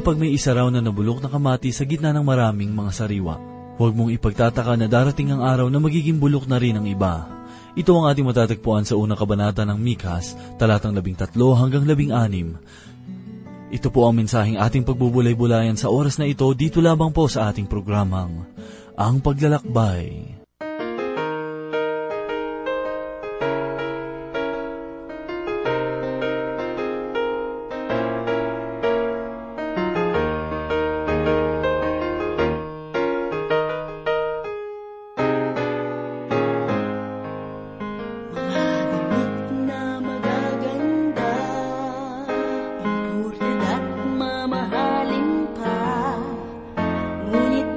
kapag may isa raw na nabulok na kamati sa gitna ng maraming mga sariwa. Huwag mong ipagtataka na darating ang araw na magiging bulok na rin ang iba. Ito ang ating matatagpuan sa unang kabanata ng Mikas, talatang 13 hanggang 16. Ito po ang mensaheng ating pagbubulay-bulayan sa oras na ito dito lamang po sa ating programang, Ang Paglalakbay.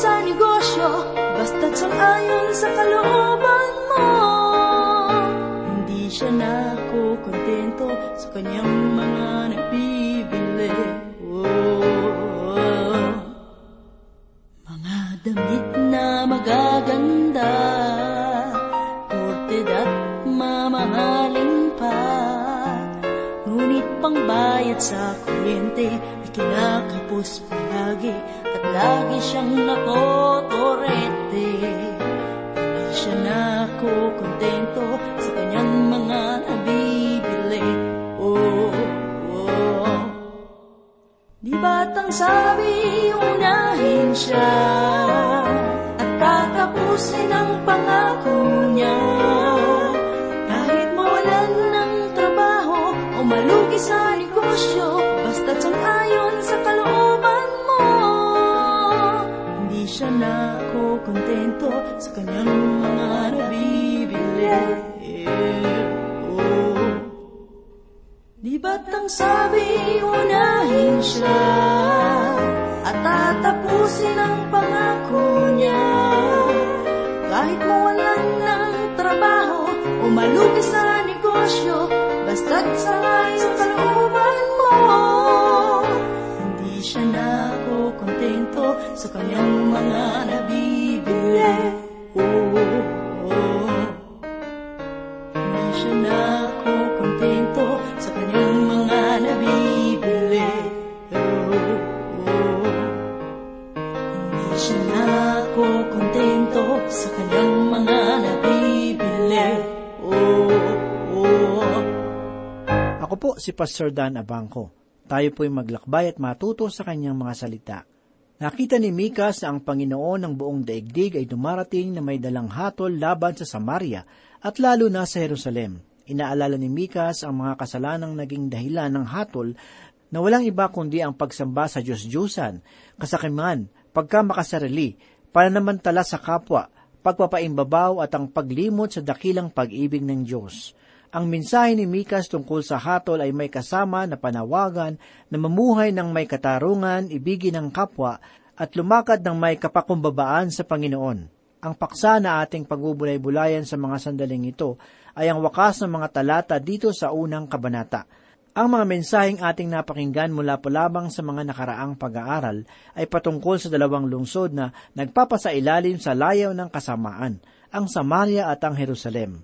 negosyo Basta't sang-ayon sa kalooban mo. Hindi siya nakukontento sa kanyang mga nagbibili. Oh, Mga damit na magaganda Ported at mamahalin pa. Ngunit pangbayad sa kuryente ay kinakapos palagi Lagi siyang nakotorete. Hindi siya nakukontento sa kanyang mga nabibili. Oh, oh. Di ba't ang sabi unahin siya At tatapusin ang pangako niya? Kahit mawalan ng trabaho o malugi sa negosyo nakukontento sa kanyang mga nabibili. Oh. Di ba't ang sabi unahin siya at tatapusin ang pangako niya? Kahit mawalan ng trabaho o malugi sa negosyo, basta't sa iyong kalooban mo, hindi siya. Hindi siya nakukontento sa kanyang mga nabibili. Sa kanyang mga nabibili. Oh, oh. Ako po si Pastor Dan Abangco. Tayo po'y maglakbay at matuto sa kanyang mga salita. Nakita ni Mikas na ang Panginoon ng buong daigdig ay dumarating na may dalang hatol laban sa Samaria at lalo na sa Jerusalem. Inaalala ni Mikas ang mga kasalanang naging dahilan ng hatol na walang iba kundi ang pagsamba sa Diyos-Diyusan, kasakiman, pagkamakasarili, pananamantala sa kapwa, pagpapaimbabaw at ang paglimot sa dakilang pag-ibig ng Diyos. Ang mensahe ni Mikas tungkol sa hatol ay may kasama na panawagan na mamuhay ng may katarungan, ibigin ng kapwa, at lumakad ng may kapakumbabaan sa Panginoon. Ang paksa na ating pagbubulay-bulayan sa mga sandaling ito ay ang wakas ng mga talata dito sa unang kabanata. Ang mga mensaheng ating napakinggan mula pa lamang sa mga nakaraang pag-aaral ay patungkol sa dalawang lungsod na nagpapasailalim sa layaw ng kasamaan, ang Samaria at ang Jerusalem.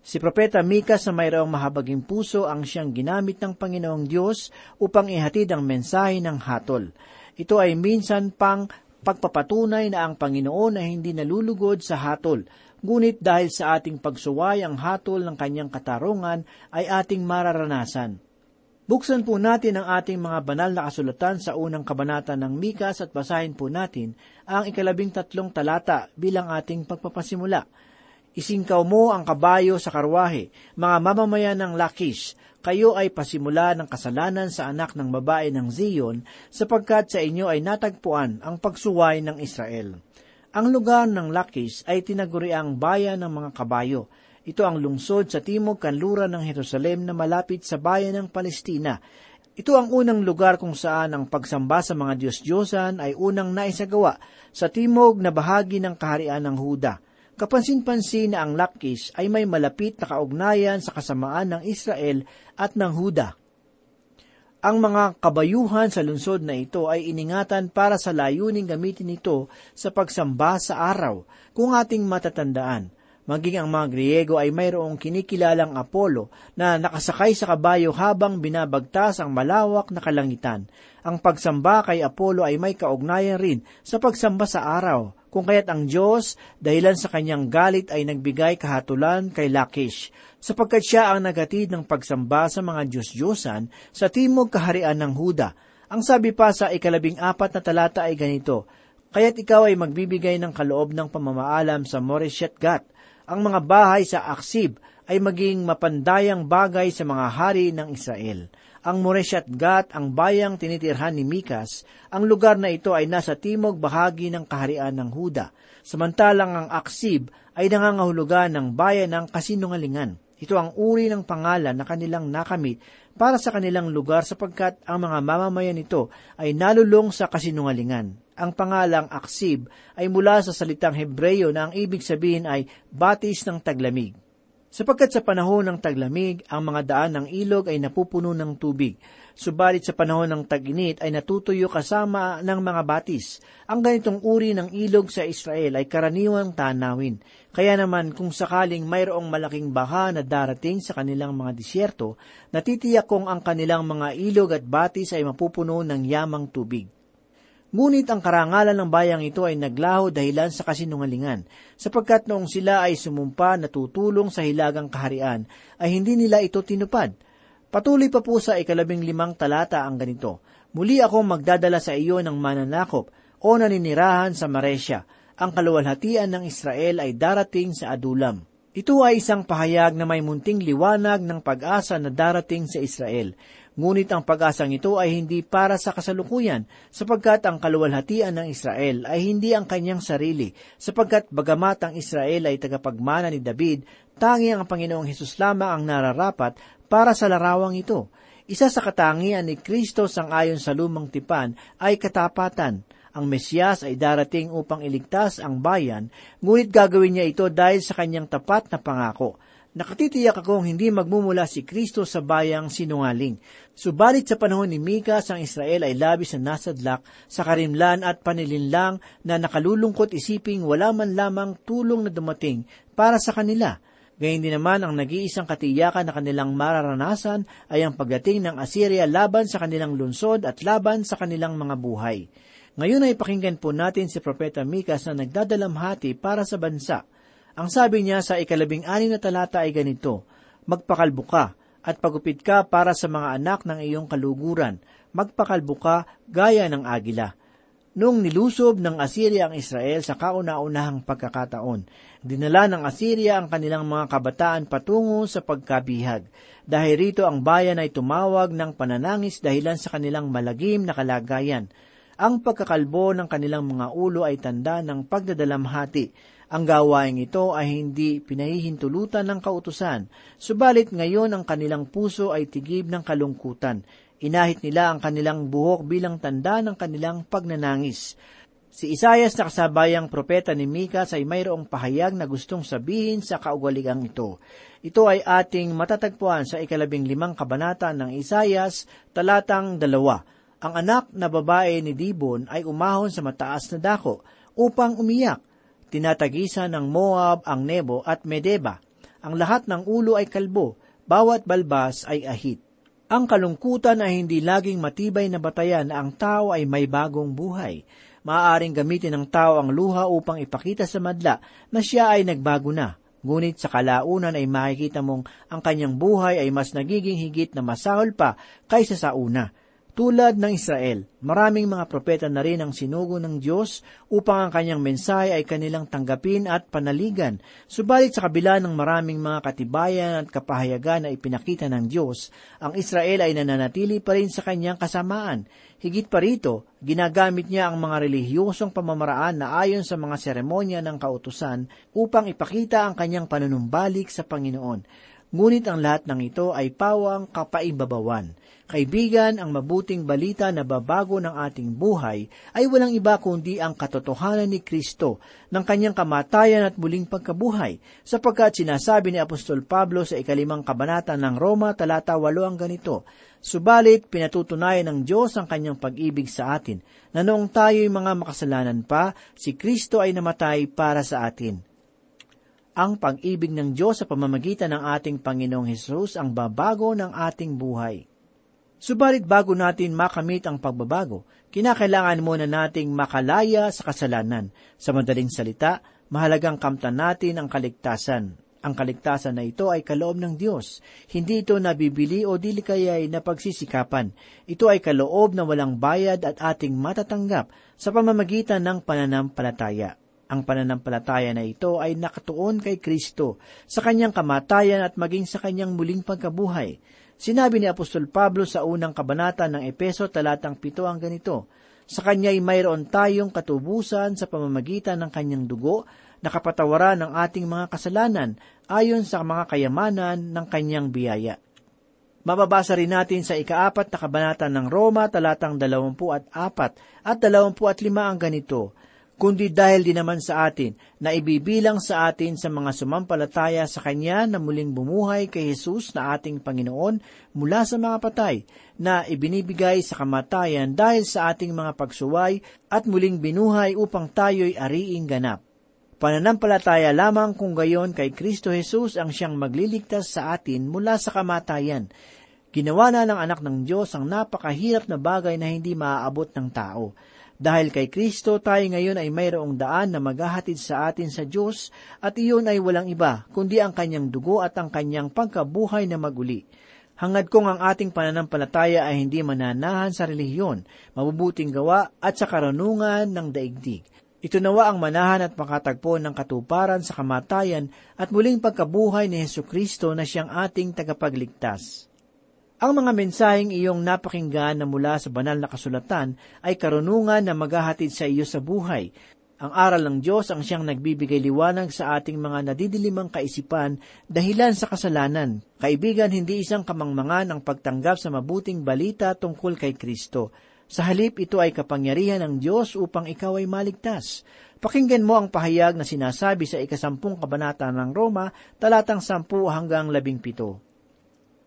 Si Propeta Mikas na mayroong mahabaging puso ang siyang ginamit ng Panginoong Diyos upang ihatid ang mensahe ng hatol. Ito ay minsan pang pagpapatunay na ang Panginoon ay hindi nalulugod sa hatol, ngunit dahil sa ating pagsuway ang hatol ng kanyang katarungan ay ating mararanasan. Buksan po natin ang ating mga banal na kasulatan sa unang kabanata ng Mikas at basahin po natin ang ikalabing tatlong talata bilang ating pagpapasimula. Isingkaw mo ang kabayo sa karwahe, mga mamamayan ng Lakish, kayo ay pasimula ng kasalanan sa anak ng babae ng Zion, sapagkat sa inyo ay natagpuan ang pagsuway ng Israel. Ang lugar ng Lakish ay tinaguriang bayan ng mga kabayo, ito ang lungsod sa timog kanluran ng Jerusalem na malapit sa bayan ng Palestina. Ito ang unang lugar kung saan ang pagsamba sa mga Diyos-Diyosan ay unang naisagawa sa timog na bahagi ng kaharian ng Huda. Kapansin-pansin na ang Lakish ay may malapit na kaugnayan sa kasamaan ng Israel at ng Huda. Ang mga kabayuhan sa lungsod na ito ay iningatan para sa layuning gamitin ito sa pagsamba sa araw, kung ating matatandaan maging ang mga Griego ay mayroong kinikilalang Apollo na nakasakay sa kabayo habang binabagtas ang malawak na kalangitan. Ang pagsamba kay Apollo ay may kaugnayan rin sa pagsamba sa araw, kung kaya't ang Diyos, dahilan sa kanyang galit ay nagbigay kahatulan kay Lakish, sapagkat siya ang nagatid ng pagsamba sa mga Diyos-Diyosan sa timog kaharian ng Huda. Ang sabi pa sa ikalabing apat na talata ay ganito, Kaya't ikaw ay magbibigay ng kaloob ng pamamaalam sa Moreshet Gat, ang mga bahay sa Aksib ay maging mapandayang bagay sa mga hari ng Israel. Ang Moreshat Gat, ang bayang tinitirhan ni Mikas, ang lugar na ito ay nasa timog bahagi ng kaharian ng Huda, samantalang ang Aksib ay nangangahulugan ng bayan ng kasinungalingan. Ito ang uri ng pangalan na kanilang nakamit para sa kanilang lugar sapagkat ang mga mamamayan nito ay nalulong sa kasinungalingan. Ang pangalang Aksib ay mula sa salitang Hebreyo na ang ibig sabihin ay batis ng taglamig. Sapagkat sa panahon ng taglamig, ang mga daan ng ilog ay napupuno ng tubig. Subalit sa panahon ng tag-init ay natutuyo kasama ng mga batis. Ang ganitong uri ng ilog sa Israel ay karaniwang tanawin. Kaya naman kung sakaling mayroong malaking baha na darating sa kanilang mga disyerto, natitiyak kong ang kanilang mga ilog at batis ay mapupuno ng yamang tubig. Ngunit ang karangalan ng bayang ito ay naglaho dahilan sa kasinungalingan, sapagkat noong sila ay sumumpa na tutulong sa hilagang kaharian, ay hindi nila ito tinupad. Patuloy pa po sa ikalabing limang talata ang ganito, Muli ako magdadala sa iyo ng mananakop o naninirahan sa Maresya. Ang kaluwalhatian ng Israel ay darating sa Adulam. Ito ay isang pahayag na may munting liwanag ng pag-asa na darating sa Israel. Ngunit ang pag-asang ito ay hindi para sa kasalukuyan, sapagkat ang kaluwalhatian ng Israel ay hindi ang kanyang sarili, sapagkat bagamat ang Israel ay tagapagmana ni David, tangi ang Panginoong Hesus lamang ang nararapat para sa larawang ito. Isa sa katangian ni Kristo sang ayon sa lumang tipan ay katapatan. Ang Mesiyas ay darating upang iligtas ang bayan, ngunit gagawin niya ito dahil sa kanyang tapat na pangako. Nakatitiyak akong hindi magmumula si Kristo sa bayang sinungaling. Subalit sa panahon ni Mikas, ang Israel ay labis na nasadlak sa karimlan at panilinlang na nakalulungkot isiping wala man lamang tulong na dumating para sa kanila. Gayun din naman ang nag-iisang katiyakan na kanilang mararanasan ay ang pagdating ng Assyria laban sa kanilang lunsod at laban sa kanilang mga buhay. Ngayon ay pakinggan po natin si Propeta Mikas na nagdadalamhati para sa bansa. Ang sabi niya sa ikalabing ani na talata ay ganito, Magpakalbo ka at pagupit ka para sa mga anak ng iyong kaluguran. Magpakalbo ka gaya ng agila. Noong nilusob ng Assyria ang Israel sa kauna-unahang pagkakataon, dinala ng Assyria ang kanilang mga kabataan patungo sa pagkabihag. Dahil rito ang bayan ay tumawag ng pananangis dahilan sa kanilang malagim na kalagayan. Ang pagkakalbo ng kanilang mga ulo ay tanda ng pagdadalamhati ang gawaing ito ay hindi pinahihintulutan ng kautusan, subalit ngayon ang kanilang puso ay tigib ng kalungkutan. Inahit nila ang kanilang buhok bilang tanda ng kanilang pagnanangis. Si Isayas na kasabayang propeta ni Mikas ay mayroong pahayag na gustong sabihin sa kaugaligang ito. Ito ay ating matatagpuan sa ikalabing limang kabanata ng Isayas, talatang dalawa. Ang anak na babae ni Dibon ay umahon sa mataas na dako upang umiyak Tinatagisan ng Moab ang Nebo at Medeba. Ang lahat ng ulo ay kalbo, bawat balbas ay ahit. Ang kalungkutan ay hindi laging matibay na batayan na ang tao ay may bagong buhay. Maaaring gamitin ng tao ang luha upang ipakita sa madla na siya ay nagbago na. Ngunit sa kalaunan ay makikita mong ang kanyang buhay ay mas nagiging higit na masahol pa kaysa sa una. Tulad ng Israel, maraming mga propeta na rin ang sinugo ng Diyos upang ang kanyang mensahe ay kanilang tanggapin at panaligan. Subalit sa kabila ng maraming mga katibayan at kapahayagan na ipinakita ng Diyos, ang Israel ay nananatili pa rin sa kanyang kasamaan. Higit pa rito, ginagamit niya ang mga relihiyosong pamamaraan na ayon sa mga seremonya ng kautusan upang ipakita ang kanyang panunumbalik sa Panginoon. Ngunit ang lahat ng ito ay pawang kapaibabawan. Kaibigan, ang mabuting balita na babago ng ating buhay ay walang iba kundi ang katotohanan ni Kristo ng kanyang kamatayan at muling pagkabuhay, sapagkat sinasabi ni Apostol Pablo sa ikalimang kabanata ng Roma talata 8 ang ganito, Subalit pinatutunayan ng Diyos ang kanyang pag-ibig sa atin, na noong tayo'y mga makasalanan pa, si Kristo ay namatay para sa atin ang pag-ibig ng Diyos sa pamamagitan ng ating Panginoong Hesus ang babago ng ating buhay. Subalit bago natin makamit ang pagbabago, kinakailangan muna nating makalaya sa kasalanan. Sa madaling salita, mahalagang kamtan natin ang kaligtasan. Ang kaligtasan na ito ay kaloob ng Diyos. Hindi ito nabibili o dili kaya ay napagsisikapan. Ito ay kaloob na walang bayad at ating matatanggap sa pamamagitan ng pananampalataya. Ang pananampalataya na ito ay nakatuon kay Kristo, sa kanyang kamatayan at maging sa kanyang muling pagkabuhay. Sinabi ni Apostol Pablo sa unang kabanata ng Epeso talatang pito ang ganito, Sa kanya'y mayroon tayong katubusan sa pamamagitan ng kanyang dugo na kapatawaran ng ating mga kasalanan ayon sa mga kayamanan ng kanyang biyaya. Mababasa rin natin sa ikaapat na kabanata ng Roma talatang dalawampu at apat at dalawampu at lima ang ganito, kundi dahil din naman sa atin na ibibilang sa atin sa mga sumampalataya sa Kanya na muling bumuhay kay Jesus na ating Panginoon mula sa mga patay, na ibinibigay sa kamatayan dahil sa ating mga pagsuway at muling binuhay upang tayo'y ariing ganap. Pananampalataya lamang kung gayon kay Kristo Jesus ang siyang magliligtas sa atin mula sa kamatayan. Ginawa na ng anak ng Diyos ang napakahirap na bagay na hindi maaabot ng tao dahil kay Kristo tayo ngayon ay mayroong daan na maghahatid sa atin sa Diyos at iyon ay walang iba kundi ang kanyang dugo at ang kanyang pagkabuhay na maguli. Hangad kong ang ating pananampalataya ay hindi mananahan sa relihiyon, mabubuting gawa at sa karunungan ng daigdig. Ito nawa ang manahan at makatagpo ng katuparan sa kamatayan at muling pagkabuhay ni Heso Kristo na siyang ating tagapagligtas. Ang mga mensaheng iyong napakinggan na mula sa banal na kasulatan ay karunungan na maghahatid sa iyo sa buhay. Ang aral ng Diyos ang siyang nagbibigay liwanag sa ating mga nadidilimang kaisipan dahilan sa kasalanan. Kaibigan, hindi isang kamangmangan ang pagtanggap sa mabuting balita tungkol kay Kristo. Sa halip, ito ay kapangyarihan ng Diyos upang ikaw ay maligtas. Pakinggan mo ang pahayag na sinasabi sa ikasampung kabanata ng Roma, talatang sampu hanggang labing pito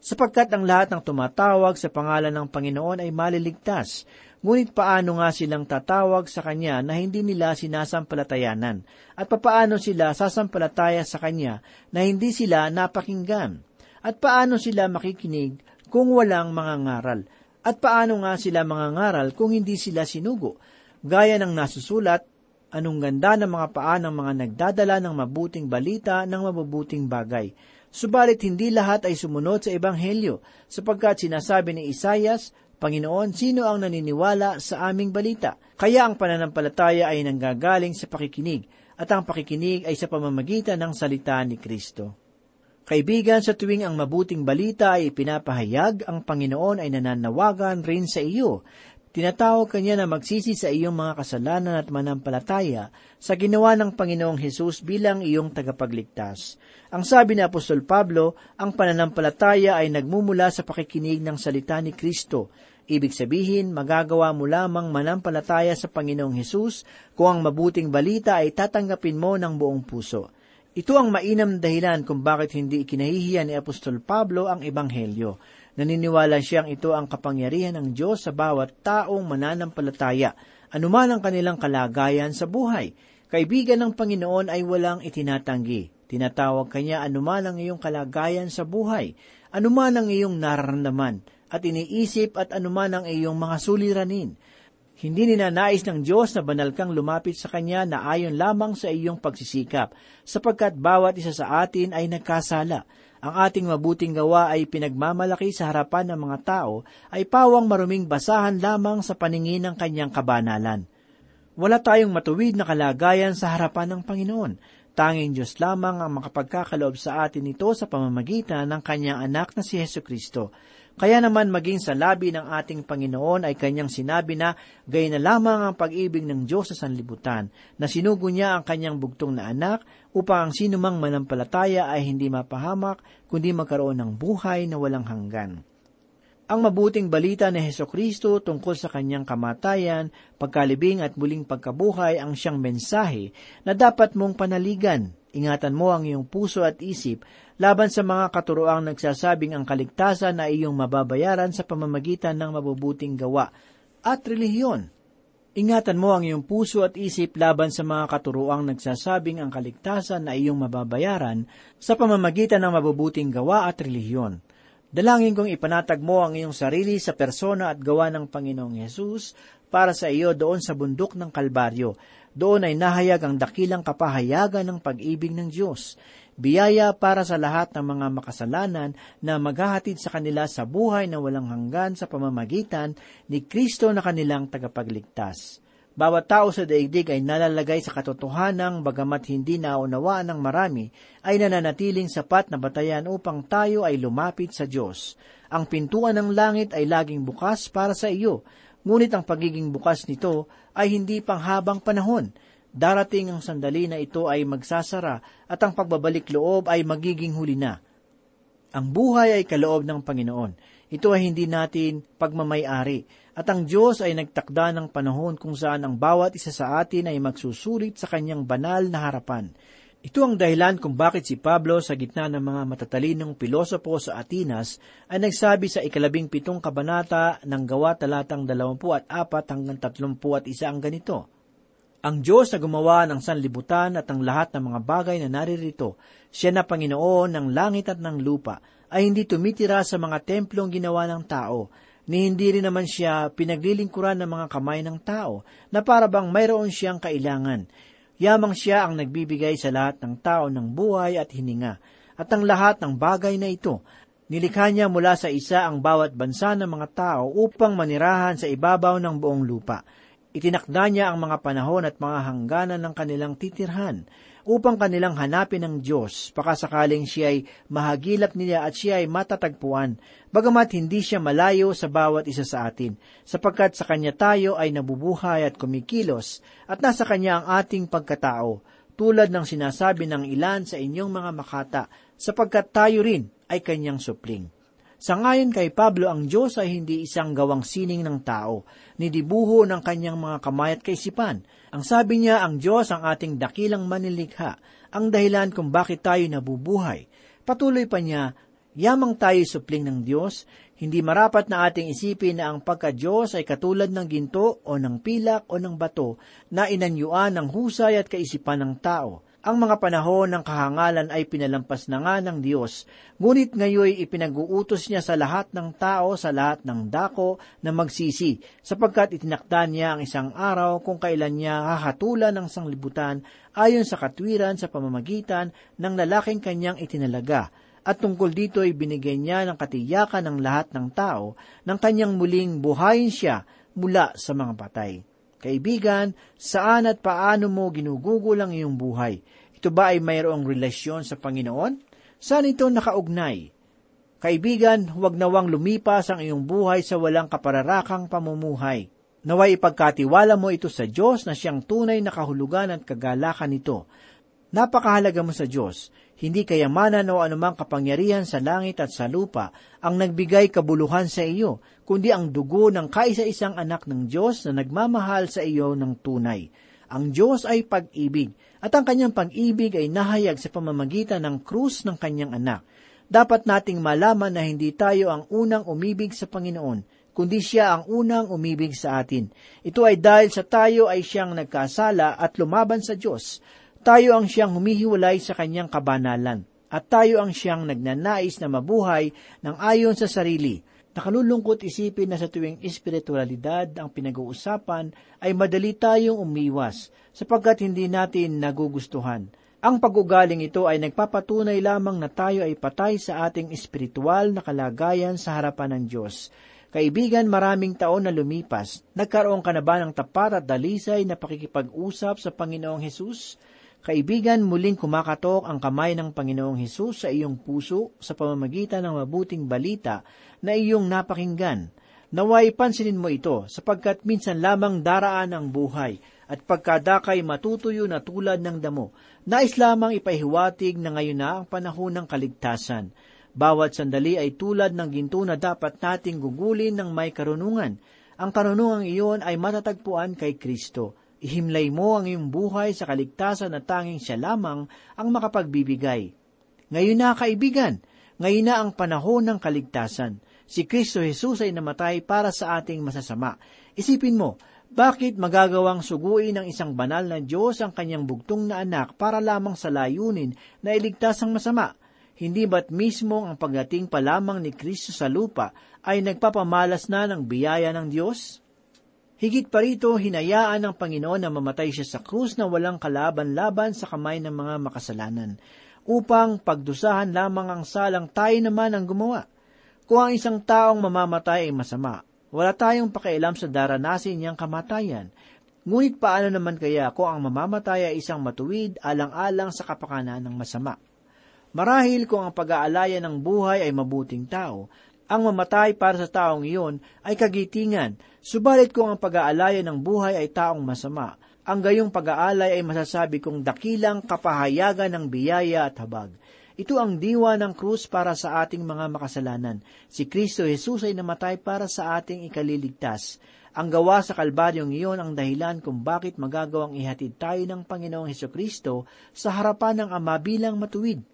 sapagkat ang lahat ng tumatawag sa pangalan ng Panginoon ay maliligtas. Ngunit paano nga silang tatawag sa Kanya na hindi nila sinasampalatayanan? At papaano sila sasampalataya sa Kanya na hindi sila napakinggan? At paano sila makikinig kung walang mga ngaral? At paano nga sila mga ngaral kung hindi sila sinugo? Gaya ng nasusulat, anong ganda ng mga paa ng mga nagdadala ng mabuting balita ng mabubuting bagay Subalit hindi lahat ay sumunod sa Ebanghelyo, sapagkat sinasabi ni Isayas, Panginoon, sino ang naniniwala sa aming balita? Kaya ang pananampalataya ay nanggagaling sa pakikinig, at ang pakikinig ay sa pamamagitan ng salita ni Kristo. Kaibigan, sa tuwing ang mabuting balita ay ipinapahayag, ang Panginoon ay nananawagan rin sa iyo Tinatawag kanya na magsisi sa iyong mga kasalanan at manampalataya sa ginawa ng Panginoong Hesus bilang iyong tagapagligtas. Ang sabi ni Apostol Pablo, ang pananampalataya ay nagmumula sa pakikinig ng salita ni Kristo. Ibig sabihin, magagawa mo lamang manampalataya sa Panginoong Hesus kung ang mabuting balita ay tatanggapin mo ng buong puso. Ito ang mainam dahilan kung bakit hindi ikinahihiya ni Apostol Pablo ang Ebanghelyo. Naniniwala siyang ito ang kapangyarihan ng Diyos sa bawat taong mananampalataya, anuman ang kanilang kalagayan sa buhay. Kaibigan ng Panginoon ay walang itinatanggi. Tinatawag kanya anuman ang iyong kalagayan sa buhay, anuman ang iyong nararamdaman, at iniisip at anuman ang iyong mga suliranin. Hindi ninanais ng Diyos na banal kang lumapit sa Kanya na ayon lamang sa iyong pagsisikap, sapagkat bawat isa sa atin ay nagkasala. Ang ating mabuting gawa ay pinagmamalaki sa harapan ng mga tao, ay pawang maruming basahan lamang sa paningin ng Kanyang kabanalan. Wala tayong matuwid na kalagayan sa harapan ng Panginoon. Tanging Diyos lamang ang makapagkakaloob sa atin ito sa pamamagitan ng Kanyang anak na si Yesu Kristo. Kaya naman maging sa labi ng ating Panginoon ay kanyang sinabi na gay na lamang ang pag-ibig ng Diyos sa sanlibutan, na sinugo niya ang kanyang bugtong na anak upang ang sinumang manampalataya ay hindi mapahamak, kundi magkaroon ng buhay na walang hanggan. Ang mabuting balita ni Heso Kristo tungkol sa kanyang kamatayan, pagkalibing at muling pagkabuhay ang siyang mensahe na dapat mong panaligan. Ingatan mo ang iyong puso at isip laban sa mga katuroang nagsasabing ang kaligtasan na iyong mababayaran sa pamamagitan ng mabubuting gawa at relihiyon. Ingatan mo ang iyong puso at isip laban sa mga katuroang nagsasabing ang kaligtasan na iyong mababayaran sa pamamagitan ng mabubuting gawa at relihiyon. Dalangin kong ipanatag mo ang iyong sarili sa persona at gawa ng Panginoong Yesus para sa iyo doon sa bundok ng Kalbaryo. Doon ay nahayag ang dakilang kapahayagan ng pag-ibig ng Diyos. Biyaya para sa lahat ng mga makasalanan na maghahatid sa kanila sa buhay na walang hanggan sa pamamagitan ni Kristo na kanilang tagapagligtas. Bawat tao sa daigdig ay nalalagay sa katotohanan bagamat hindi naunawaan ng marami, ay nananatiling sapat na batayan upang tayo ay lumapit sa Diyos. Ang pintuan ng langit ay laging bukas para sa iyo, ngunit ang pagiging bukas nito ay hindi panghabang panahon. Darating ang sandali na ito ay magsasara at ang pagbabalik loob ay magiging huli na. Ang buhay ay kaloob ng Panginoon. Ito ay hindi natin pagmamayari at ang Diyos ay nagtakda ng panahon kung saan ang bawat isa sa atin ay magsusulit sa kanyang banal na harapan. Ito ang dahilan kung bakit si Pablo sa gitna ng mga matatalinong pilosopo sa Atinas ay nagsabi sa ikalabing pitong kabanata ng gawa talatang dalawampu at apat hanggang tatlumpu at isa ang ganito. Ang Diyos na gumawa ng sanlibutan at ang lahat ng mga bagay na naririto, siya na Panginoon ng langit at ng lupa, ay hindi tumitira sa mga templong ginawa ng tao, ni hindi rin naman siya pinaglilingkuran ng mga kamay ng tao na para bang mayroon siyang kailangan. Yamang siya ang nagbibigay sa lahat ng tao ng buhay at hininga, at ang lahat ng bagay na ito. Nilikha niya mula sa isa ang bawat bansa ng mga tao upang manirahan sa ibabaw ng buong lupa. Itinakda niya ang mga panahon at mga hangganan ng kanilang titirhan upang kanilang hanapin ng Diyos, pakasakaling siya ay mahagilap nila at siya ay matatagpuan, bagamat hindi siya malayo sa bawat isa sa atin, sapagkat sa Kanya tayo ay nabubuhay at kumikilos, at nasa Kanya ang ating pagkatao, tulad ng sinasabi ng ilan sa inyong mga makata, sapagkat tayo rin ay Kanyang supling. Sa ngayon kay Pablo, ang Diyos ay hindi isang gawang sining ng tao, ni dibuho ng kanyang mga kamay at kaisipan. Ang sabi niya, ang Diyos ang ating dakilang manilikha, ang dahilan kung bakit tayo nabubuhay. Patuloy pa niya, yamang tayo supling ng Diyos, hindi marapat na ating isipin na ang pagka-Diyos ay katulad ng ginto o ng pilak o ng bato na inanyuan ng husay at kaisipan ng tao ang mga panahon ng kahangalan ay pinalampas na nga ng Diyos, ngunit ngayoy ipinag-uutos niya sa lahat ng tao, sa lahat ng dako na magsisi, sapagkat itinakda niya ang isang araw kung kailan niya hahatulan ng sanglibutan ayon sa katwiran sa pamamagitan ng lalaking kanyang itinalaga. At tungkol dito ay binigay niya ng katiyakan ng lahat ng tao ng kanyang muling buhayin siya mula sa mga patay. Kaibigan, saan at paano mo ginugugol ang iyong buhay? Ito ba ay mayroong relasyon sa Panginoon? Saan ito nakaugnay? Kaibigan, huwag nawang lumipas ang iyong buhay sa walang kapararakang pamumuhay. Naway ipagkatiwala mo ito sa Diyos na siyang tunay na kahulugan at kagalakan nito. Napakahalaga mo sa Diyos. Hindi kayamanan o anumang kapangyarihan sa langit at sa lupa ang nagbigay kabuluhan sa iyo, kundi ang dugo ng kaisa-isang anak ng Diyos na nagmamahal sa iyo ng tunay. Ang Diyos ay pag-ibig, at ang kanyang pag-ibig ay nahayag sa pamamagitan ng krus ng kanyang anak. Dapat nating malaman na hindi tayo ang unang umibig sa Panginoon, kundi siya ang unang umibig sa atin. Ito ay dahil sa tayo ay siyang nagkasala at lumaban sa Diyos. Tayo ang siyang humihiwalay sa kanyang kabanalan, at tayo ang siyang nagnanais na mabuhay ng ayon sa sarili. Nakalulungkot isipin na sa tuwing espiritualidad ang pinag-uusapan ay madali tayong umiwas sapagkat hindi natin nagugustuhan. Ang pag-ugaling ito ay nagpapatunay lamang na tayo ay patay sa ating espiritual na kalagayan sa harapan ng Diyos. Kaibigan, maraming taon na lumipas, nagkaroon ka na ba ng tapat at dalisay na pakikipag-usap sa Panginoong Hesus? Kaibigan, muling kumakatok ang kamay ng Panginoong Hesus sa iyong puso sa pamamagitan ng mabuting balita na iyong napakinggan. Naway pansinin mo ito, sapagkat minsan lamang daraan ang buhay, at pagkadakay matutuyo na tulad ng damo. Nais lamang ipahiwatig na ngayon na ang panahon ng kaligtasan. Bawat sandali ay tulad ng ginto na dapat nating gugulin ng may karunungan. Ang karunungang iyon ay matatagpuan kay Kristo. Ihimlay mo ang iyong buhay sa kaligtasan na tanging siya lamang ang makapagbibigay. Ngayon na, kaibigan, ngayon na ang panahon ng kaligtasan. Si Kristo Jesus ay namatay para sa ating masasama. Isipin mo, bakit magagawang suguin ng isang banal na Diyos ang kanyang bugtong na anak para lamang sa layunin na iligtas ang masama? Hindi ba't mismo ang pagdating pa lamang ni Kristo sa lupa ay nagpapamalas na ng biyaya ng Diyos? Higit pa rito, hinayaan ng Panginoon na mamatay siya sa krus na walang kalaban-laban sa kamay ng mga makasalanan, upang pagdusahan lamang ang salang tayo naman ang gumawa. Kung ang isang taong mamamatay ay masama, wala tayong pakialam sa daranasin niyang kamatayan. Ngunit paano naman kaya kung ang mamamatay ay isang matuwid alang-alang sa kapakanan ng masama? Marahil kung ang pag-aalaya ng buhay ay mabuting tao, ang mamatay para sa taong iyon ay kagitingan, subalit kung ang pag-aalaya ng buhay ay taong masama, ang gayong pag-aalay ay masasabi kong dakilang kapahayagan ng biyaya at habag. Ito ang diwa ng krus para sa ating mga makasalanan. Si Kristo Jesus ay namatay para sa ating ikaliligtas. Ang gawa sa kalbaryong iyon ang dahilan kung bakit magagawang ihatid tayo ng Panginoong Heso Kristo sa harapan ng Ama bilang matuwid.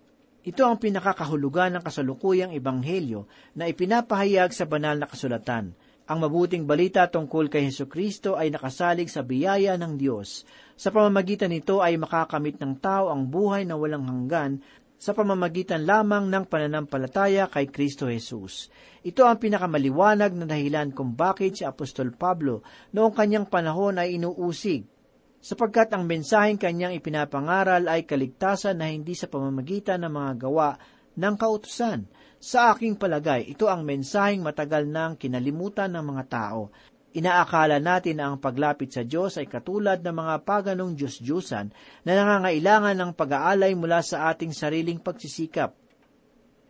Ito ang pinakakahulugan ng kasalukuyang ebanghelyo na ipinapahayag sa banal na kasulatan. Ang mabuting balita tungkol kay Heso Kristo ay nakasalig sa biyaya ng Diyos. Sa pamamagitan nito ay makakamit ng tao ang buhay na walang hanggan sa pamamagitan lamang ng pananampalataya kay Kristo Jesus. Ito ang pinakamaliwanag na dahilan kung bakit si Apostol Pablo noong kanyang panahon ay inuusig sapagkat ang mensaheng kanyang ipinapangaral ay kaligtasan na hindi sa pamamagitan ng mga gawa ng kautusan. Sa aking palagay, ito ang mensaheng matagal nang kinalimutan ng mga tao. Inaakala natin na ang paglapit sa Diyos ay katulad ng mga paganong Diyos-Diyusan na nangangailangan ng pag-aalay mula sa ating sariling pagsisikap.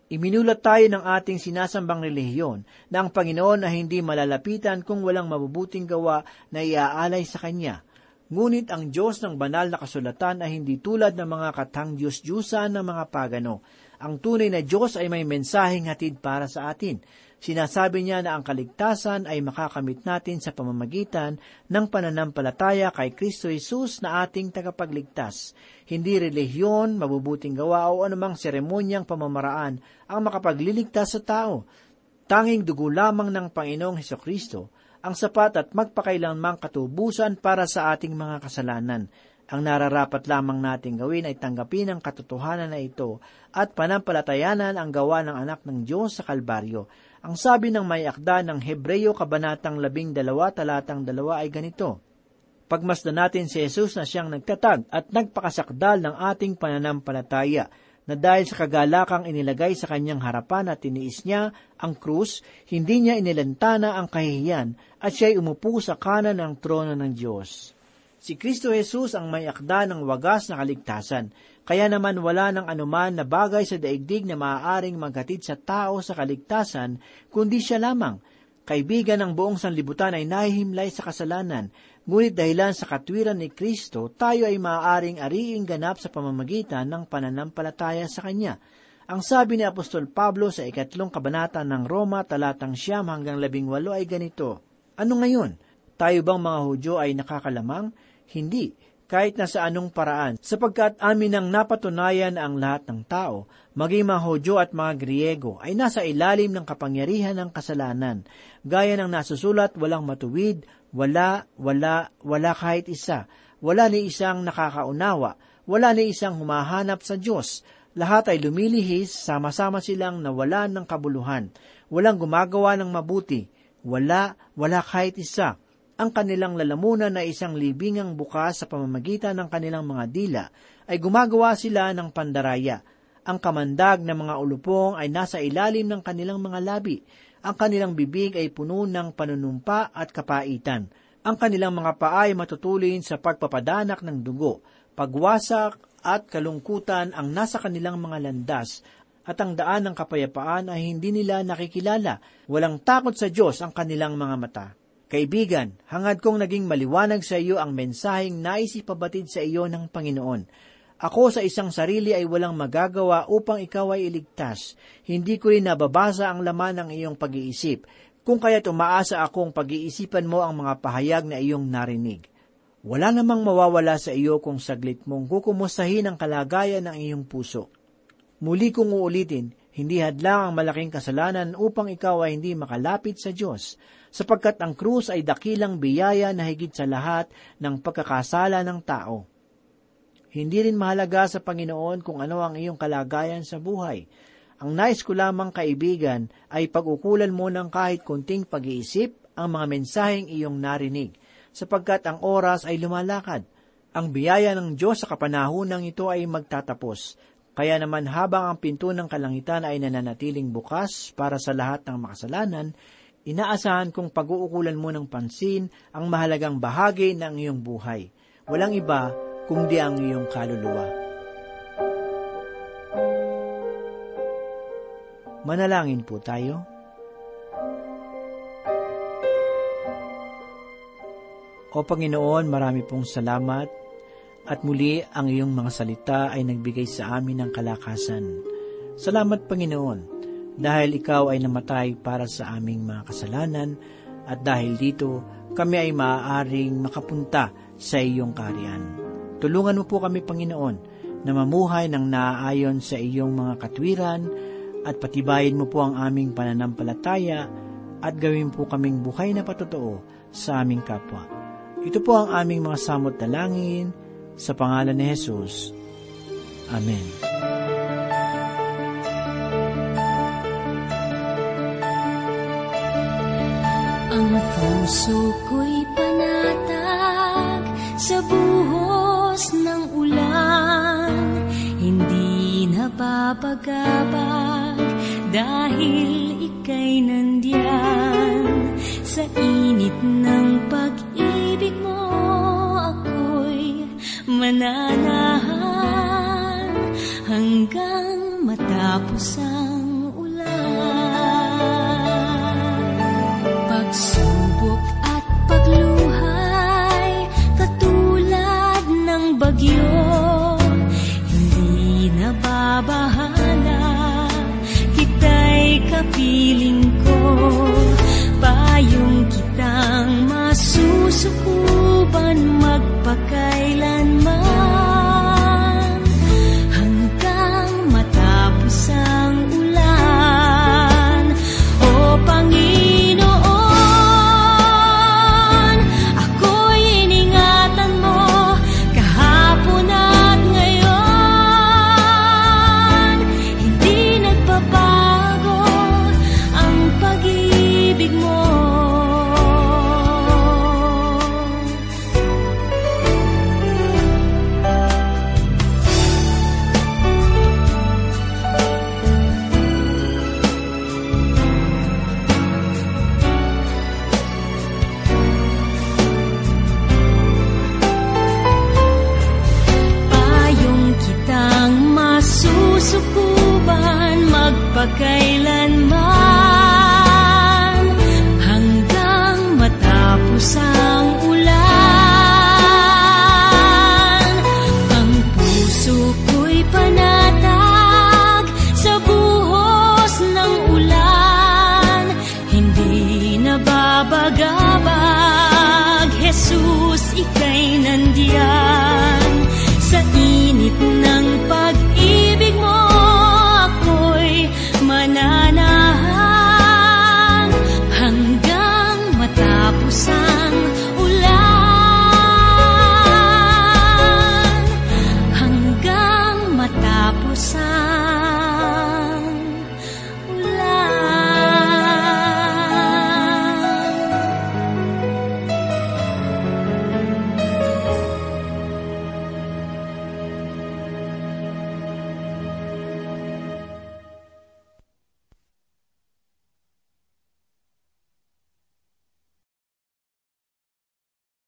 Iminulat tayo ng ating sinasambang relihiyon na ang Panginoon ay hindi malalapitan kung walang mabubuting gawa na iaalay sa Kanya – Ngunit ang Diyos ng banal na kasulatan ay hindi tulad ng mga katang Diyos-Diyusan ng mga pagano. Ang tunay na Diyos ay may mensaheng hatid para sa atin. Sinasabi niya na ang kaligtasan ay makakamit natin sa pamamagitan ng pananampalataya kay Kristo Jesus na ating tagapagligtas. Hindi relihiyon, mabubuting gawa o anumang seremonyang pamamaraan ang makapagliligtas sa tao. Tanging dugo lamang ng Panginoong Heso Kristo ang sapat at magpakailanmang katubusan para sa ating mga kasalanan. Ang nararapat lamang nating gawin ay tanggapin ang katotohanan na ito at panampalatayanan ang gawa ng anak ng Diyos sa Kalbaryo. Ang sabi ng may akda ng Hebreyo Kabanatang 12 talatang 2 ay ganito, Pagmasdan natin si Jesus na siyang nagtatag at nagpakasakdal ng ating pananampalataya, na dahil sa kagalakang inilagay sa kanyang harapan at tiniis niya ang krus, hindi niya inilantana ang kahihiyan at siya'y umupo sa kanan ng trono ng Diyos. Si Kristo Jesus ang may akda ng wagas na kaligtasan, kaya naman wala ng anuman na bagay sa daigdig na maaaring maghatid sa tao sa kaligtasan, kundi siya lamang. Kaibigan ng buong sanlibutan ay nahihimlay sa kasalanan, Ngunit dahilan sa katwiran ni Kristo, tayo ay maaaring ariing ganap sa pamamagitan ng pananampalataya sa Kanya. Ang sabi ni Apostol Pablo sa ikatlong kabanata ng Roma talatang siyam hanggang labing walo ay ganito, Ano ngayon? Tayo bang mga Hudyo ay nakakalamang? Hindi, kahit na sa anong paraan, sapagkat amin ang napatunayan ang lahat ng tao, maging mga Hudyo at mga Griego, ay nasa ilalim ng kapangyarihan ng kasalanan. Gaya ng nasusulat, walang matuwid, wala, wala, wala kahit isa. Wala ni isang nakakaunawa. Wala ni isang humahanap sa Diyos. Lahat ay lumilihis, sama-sama silang nawalan ng kabuluhan. Walang gumagawa ng mabuti. Wala, wala kahit isa. Ang kanilang lalamunan na isang libingang bukas sa pamamagitan ng kanilang mga dila ay gumagawa sila ng pandaraya. Ang kamandag ng mga ulupong ay nasa ilalim ng kanilang mga labi. Ang kanilang bibig ay puno ng panunumpa at kapaitan. Ang kanilang mga paa ay matutulin sa pagpapadanak ng dugo. Pagwasak at kalungkutan ang nasa kanilang mga landas at ang daan ng kapayapaan ay hindi nila nakikilala. Walang takot sa Diyos ang kanilang mga mata. Kaibigan, hangad kong naging maliwanag sa iyo ang mensaheng nais ipabatid sa iyo ng Panginoon. Ako sa isang sarili ay walang magagawa upang ikaw ay iligtas. Hindi ko rin nababasa ang laman ng iyong pag-iisip. Kung kaya't umaasa akong pag-iisipan mo ang mga pahayag na iyong narinig. Wala namang mawawala sa iyo kung saglit mong kukumustahin ang kalagayan ng iyong puso. Muli kong uulitin, hindi hadlang ang malaking kasalanan upang ikaw ay hindi makalapit sa Diyos, sapagkat ang krus ay dakilang biyaya na higit sa lahat ng pagkakasala ng tao. Hindi rin mahalaga sa Panginoon kung ano ang iyong kalagayan sa buhay. Ang nais ko lamang kaibigan ay pag-ukulan mo ng kahit kunting pag-iisip ang mga mensaheng iyong narinig – sapagkat ang oras ay lumalakad. Ang biyaya ng Diyos sa kapanahunang ito ay magtatapos. Kaya naman habang ang pinto ng kalangitan ay nananatiling bukas para sa lahat ng makasalanan, inaasahan kong pag-uukulan mo ng pansin ang mahalagang bahagi ng iyong buhay. Walang iba kundi ang iyong kaluluwa. Manalangin po tayo. O Panginoon, marami pong salamat at muli ang iyong mga salita ay nagbigay sa amin ng kalakasan. Salamat Panginoon, dahil ikaw ay namatay para sa aming mga kasalanan at dahil dito kami ay maaaring makapunta sa iyong kariyan. Tulungan mo po kami Panginoon na mamuhay ng naaayon sa iyong mga katwiran at patibayin mo po ang aming pananampalataya at gawin po kaming buhay na patotoo sa aming kapwa. Ito po ang aming mga samot na langin sa pangalan ni Jesus. Amen. Ang puso ko'y napapagabag dahil ika'y nandiyan sa init ng pag-ibig mo ako'y mananahan. Hanggang matapos